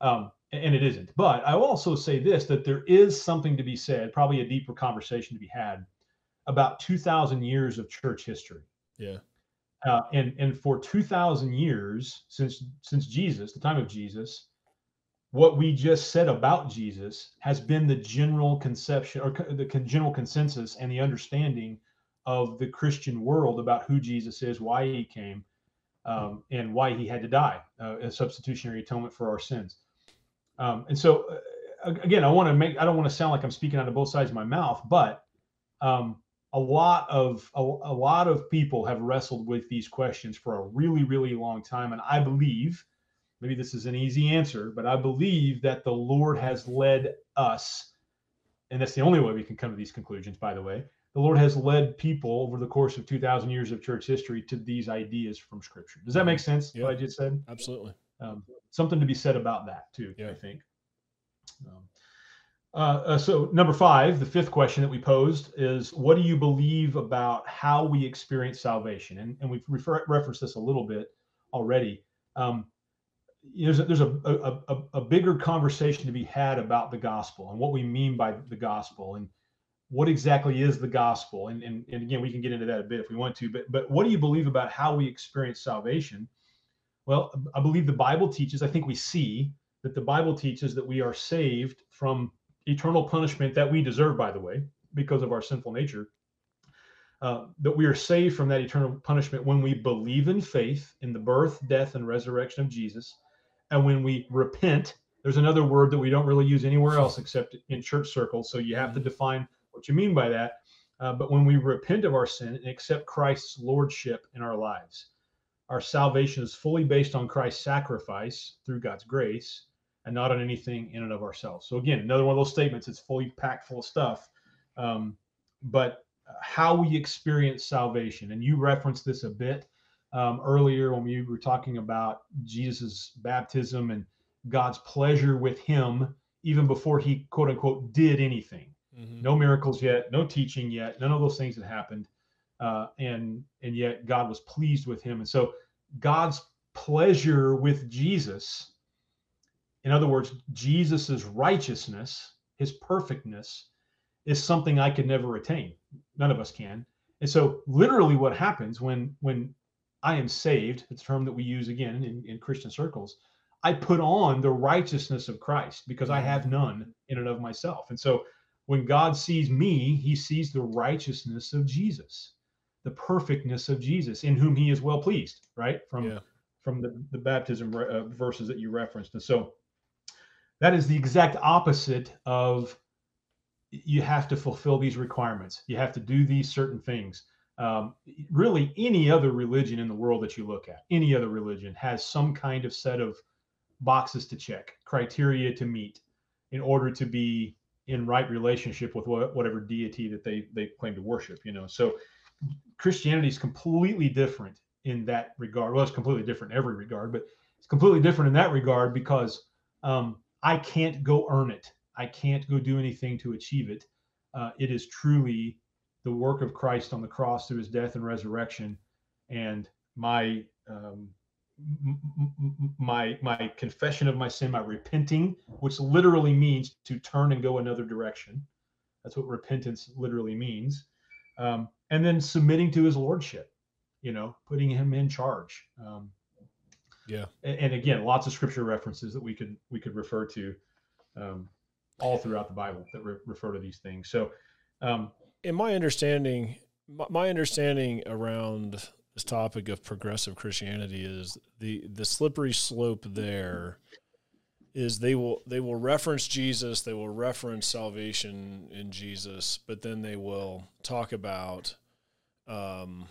um, and it isn't. But I will also say this: that there is something to be said, probably a deeper conversation to be had about 2,000 years of church history yeah. uh, and and for 2000 years since since jesus the time of jesus what we just said about jesus has been the general conception or co- the general consensus and the understanding of the christian world about who jesus is why he came um, and why he had to die uh, a substitutionary atonement for our sins. Um, and so uh, again i want to make i don't want to sound like i'm speaking out of both sides of my mouth but um, a lot of a, a lot of people have wrestled with these questions for a really really long time and i believe maybe this is an easy answer but i believe that the lord has led us and that's the only way we can come to these conclusions by the way. The lord has led people over the course of 2000 years of church history to these ideas from scripture. Does that make sense Yeah. what i just said? Absolutely. um, something to be said about that too Yeah. i think. Um, uh, uh, so number five the fifth question that we posed is what do you believe about how we experience salvation? And, and we've refer- referenced this a little bit already. Um, there's a, there's a, a, a, bigger conversation to be had about the gospel and what we mean by the gospel and what exactly is the gospel. And, and, and again we can get into that a bit if we want to but but what do you believe about how we experience salvation? Well i believe the bible teaches i think we see that the bible teaches that we are saved from eternal punishment that we deserve by the way because of our sinful nature. Uh, that we are saved from that eternal punishment when we believe in faith in the birth death and resurrection of jesus and when we repent there's another word that we don't really use anywhere else except in church circles. So you have to define what you mean by that. Uh, but when we repent of our sin and accept christ's lordship in our lives our salvation is fully based on christ's sacrifice through god's grace and not on anything in and of ourselves. So again another one of those statements it's fully packed full of stuff. Um, but how we experience salvation and you referenced this a bit um, earlier when we were talking about jesus baptism and god's pleasure with him even before he quote unquote did anything Mhm. no miracles yet, no teaching yet, none of those things had happened, uh, and and yet God was pleased with him, and so God's pleasure with Jesus, in other words, Jesus's righteousness, his perfectness, is something I could never attain. None of us can, and so literally, what happens when when I am saved, it's a term that we use again in, in Christian circles. I put on the righteousness of Christ because I have none in and of myself, and so when God sees me, he sees the righteousness of Jesus, the perfectness of Jesus, in whom he is well pleased, right? From Yeah. from the, the baptism re- uh, verses that you referenced. And so that is the exact opposite of you have to fulfill these requirements. You have to do these certain things. Um, really, any other religion in the world that you look at, any other religion has some kind of set of boxes to check, criteria to meet in order to be in right relationship with what, whatever deity that they they claim to worship you know? So christianity is completely different in that regard. Well it's completely different in every regard but it's completely different in that regard because um, i can't go earn it. I can't go do anything to achieve it. Uh, it is truly the work of christ on the cross through his death and resurrection and my um, my my confession of my sin, my repenting, which literally means to turn and go another direction. That's what repentance literally means. Um, and then submitting to his lordship, you know, putting him in charge. Um, yeah. And, and, again, lots of scripture references that we could we could refer to um, all throughout the Bible that re- refer to these things. So, um, in my understanding, my, understanding around this topic of progressive Christianity is the the slippery slope there is they will they will reference Jesus, they will reference salvation in Jesus, but then they will talk about um,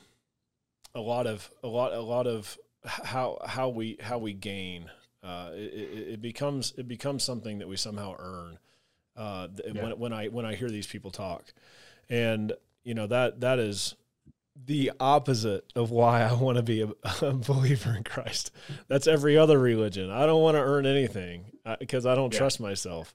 a lot of a lot a lot of how how we how we gain. Uh, it, it, becomes it becomes something that we somehow earn uh, yeah. when when I when I hear these people talk, and you know that that is the opposite of why I want to be a, a, believer in Christ. That's every other religion. I don't want to earn anything because uh, I don't yeah. trust myself.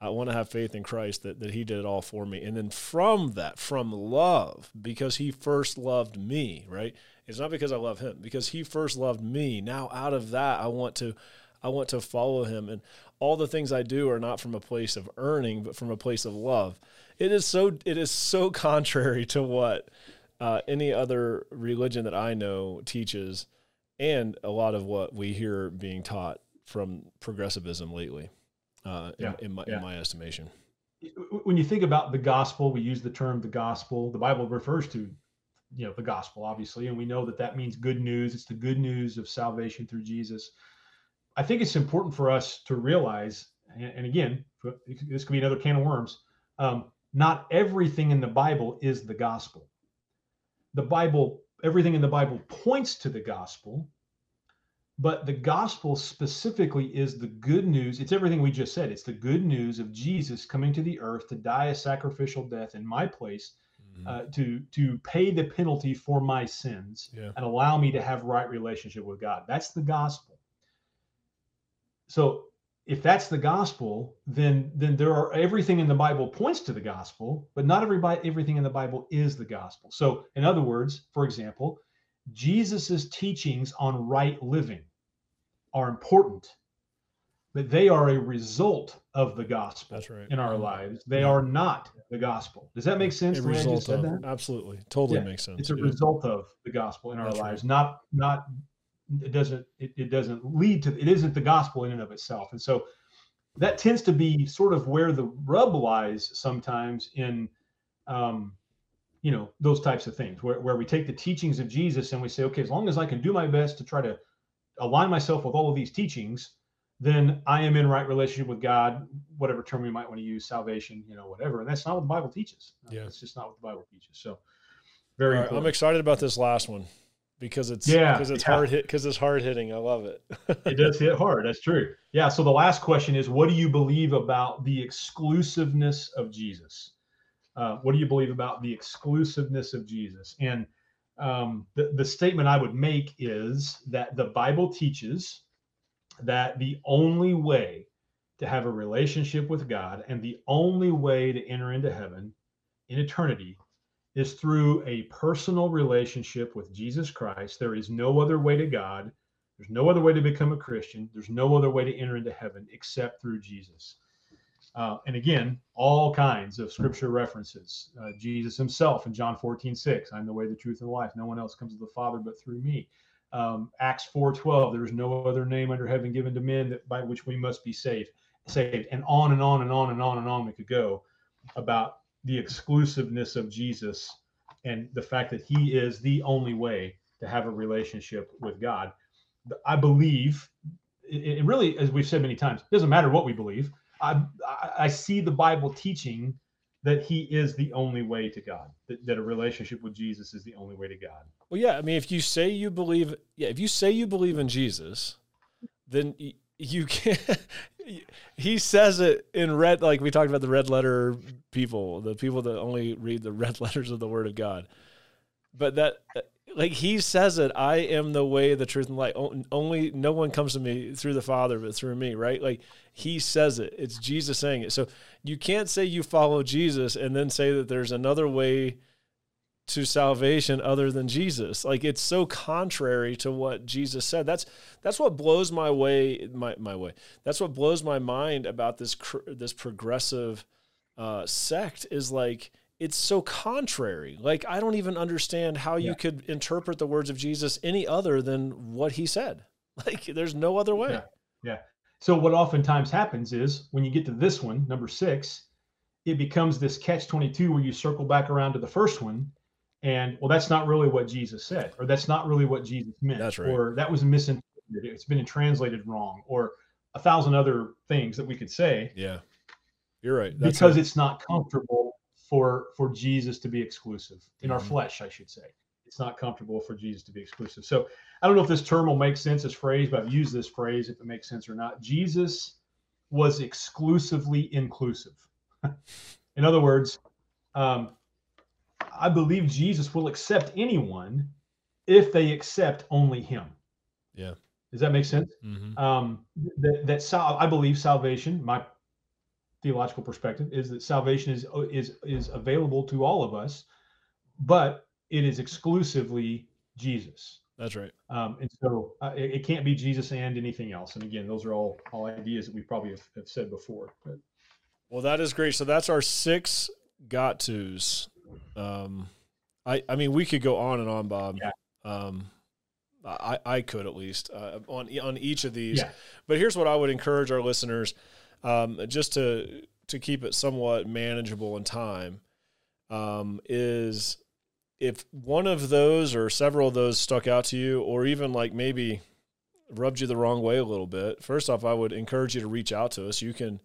I want to have faith in Christ that, that He did it all for me. And then from that, from love, because He first loved me, right? It's not because I love Him, because He first loved me. Now out of that, I want to I want to follow Him. And all the things I do are not from a place of earning, but from a place of love. It is so it is so contrary to what uh, any other religion that I know teaches, and a lot of what we hear being taught from progressivism lately, uh, yeah, in, in, my, yeah. in my estimation. When you think about the gospel, we use the term the gospel. The Bible refers to, you know, the gospel, obviously, and we know that that means good news. It's the good news of salvation through Jesus. I think it's important for us to realize, and, and again, this could be another can of worms. Um, not everything in the Bible is the gospel the Bible, everything in the Bible points to the gospel, but the gospel specifically is the good news. It's everything we just said. It's the good news of Jesus coming to the earth to die a sacrificial death in my place, mm-hmm. uh, to to pay the penalty for my sins yeah. and allow me to have right relationship with God. That's the gospel. So if that's the gospel, then then there are everything in the Bible points to the gospel, but not everybody everything in the Bible is the gospel. So, in other words, for example, Jesus's teachings on right living are important, but they are a result of the gospel right. in our lives. They yeah. are not the gospel. Does that make sense? A result of, absolutely, totally yeah. makes sense. It's a yeah. result of the gospel in our That's lives, right. not not it doesn't it, it doesn't lead to it isn't the gospel in and of itself. And so that tends to be sort of where the rub lies sometimes in um, you know those types of things where, where we take the teachings of jesus and we say okay as long as i can do my best to try to align myself with all of these teachings then i am in right relationship with god whatever term we might want to use salvation you know whatever. And that's not what the bible teaches. Yeah. It's just not what the bible teaches. So very right, i'm excited about this last one because it's yeah because it's yeah. hard hit because it's hard hitting. I love it. it does hit hard. That's true. Yeah. So the last question is, what do you believe about the exclusiveness of Jesus? Uh, what do you believe about the exclusiveness of Jesus? And um, the the statement I would make is that the Bible teaches that the only way to have a relationship with God and the only way to enter into heaven in eternity is through a personal relationship with Jesus Christ. There is no other way to God. There's no other way to become a Christian. There's no other way to enter into heaven except through Jesus. Uh, and again, all kinds of scripture references. Uh, Jesus himself in John 14, 6, I'm the way, the truth, and the life. No one else comes to the Father but through me. Um, Acts 4, 12, there is no other name under heaven given to men that by which we must be saved. Saved. And on and on and on and on and on we could go about the exclusiveness of Jesus and the fact that he is the only way to have a relationship with God. I believe, it really, as we've said many times, doesn't matter what we believe. I, I see the Bible teaching that he is the only way to God, that, that a relationship with Jesus is the only way to God. Well, yeah. I mean, if you say you believe, yeah, if you say you believe in Jesus, then you can't he says it in red like we talked about the red letter people the people that only read the red letters of the word of god. But that like he says it i am the way the truth and light only no one comes to me through the father but through me right? Like he says it. It's jesus saying it. So you can't say you follow jesus and then say that there's another way to salvation other than Jesus. Like it's so contrary to what Jesus said. That's that's what blows my way my my way. That's what blows my mind about this this progressive uh, sect is like it's so contrary. Like I don't even understand how you could interpret the words of Jesus any other than what he said. Like there's no other way. Yeah. yeah. So what oftentimes happens is when you get to this one, number 6, it becomes this catch 22 where you circle back around to the first one and well that's not really what jesus said or that's not really what jesus meant that's right. or that was misinterpreted it's been translated wrong or a thousand other things that we could say. Yeah. You're right. That's because it. it's not comfortable for for jesus to be exclusive in mm-hmm. our flesh i should say. It's not comfortable for jesus to be exclusive. So i don't know if this term will make sense as phrase but i've used this phrase if it makes sense or not. Jesus was exclusively inclusive. In other words um, I believe Jesus will accept anyone if they accept only Him. Yeah. Does that make sense? Mm-hmm. Um, that that sal- I believe salvation. My theological perspective is that salvation is is is available to all of us, but it is exclusively Jesus. That's right. Um, and so uh, it, it, can't be Jesus and anything else. And again, those are all all ideas that we probably have, have said before. But. Well, that is great. So that's our six got tos um, I I mean, we could go on and on, Bob. Yeah. Um, I I could at least uh, on on each of these. Yeah. But here's what I would encourage our listeners, um, just to to keep it somewhat manageable in time, um, is if one of those or several of those stuck out to you, or even like maybe rubbed you the wrong way a little bit. First off, I would encourage you to reach out to us. You can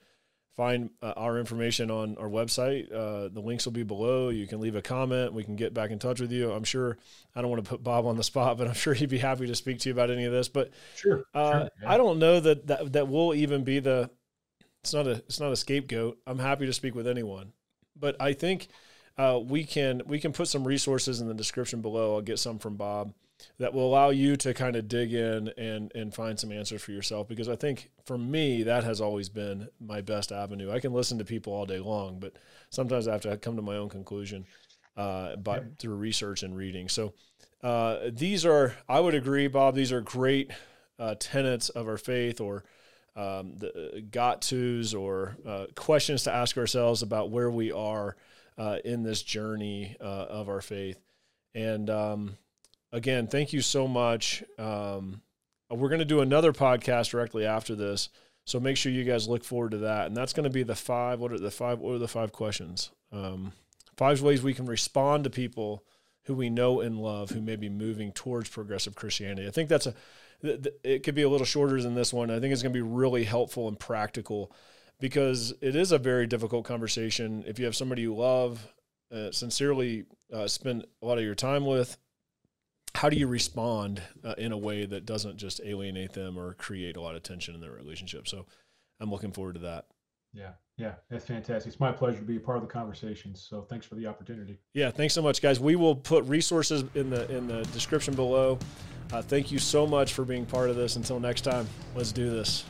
find uh, our information on our website. Uh, the links will be below. You can leave a comment. We can get back in touch with you. I'm sure I don't want to put Bob on the spot, but I'm sure he'd be happy to speak to you about any of this. But sure, uh, sure yeah. I don't know that, that that will even be the. It's not a it's not a scapegoat. I'm happy to speak with anyone, but I think uh, we can we can put some resources in the description below. I'll get some from Bob that will allow you to kind of dig in and and find some answers for yourself because I think for me that has always been my best avenue. I can listen to people all day long, but sometimes I have to come to my own conclusion uh, by yeah. through research and reading. So uh, these are, I would agree, Bob. These are great uh, tenets of our faith, or um, the uh, got tos, or uh, questions to ask ourselves about where we are uh, in this journey of our faith. And um, again, thank you so much. Um, we're going to do another podcast directly after this, so make sure you guys look forward to that. And that's going to be the five. What are the five? What are the five questions? Um, five ways we can respond to people who we know and love who may be moving towards progressive Christianity. I think that's a. It could be a little shorter than this one. I think it's going to be really helpful and practical because it is a very difficult conversation. If you have somebody you love, uh, sincerely uh, spend a lot of your time with, how do you respond uh, in a way that doesn't just alienate them or create a lot of tension in their relationship? So I'm looking forward to that. Yeah, yeah, that's fantastic. It's my pleasure to be a part of the conversation. So thanks for the opportunity. Yeah, thanks so much, guys. We will put resources in the in the description below. Uh, thank you so much for being part of this. Until next time, let's do this.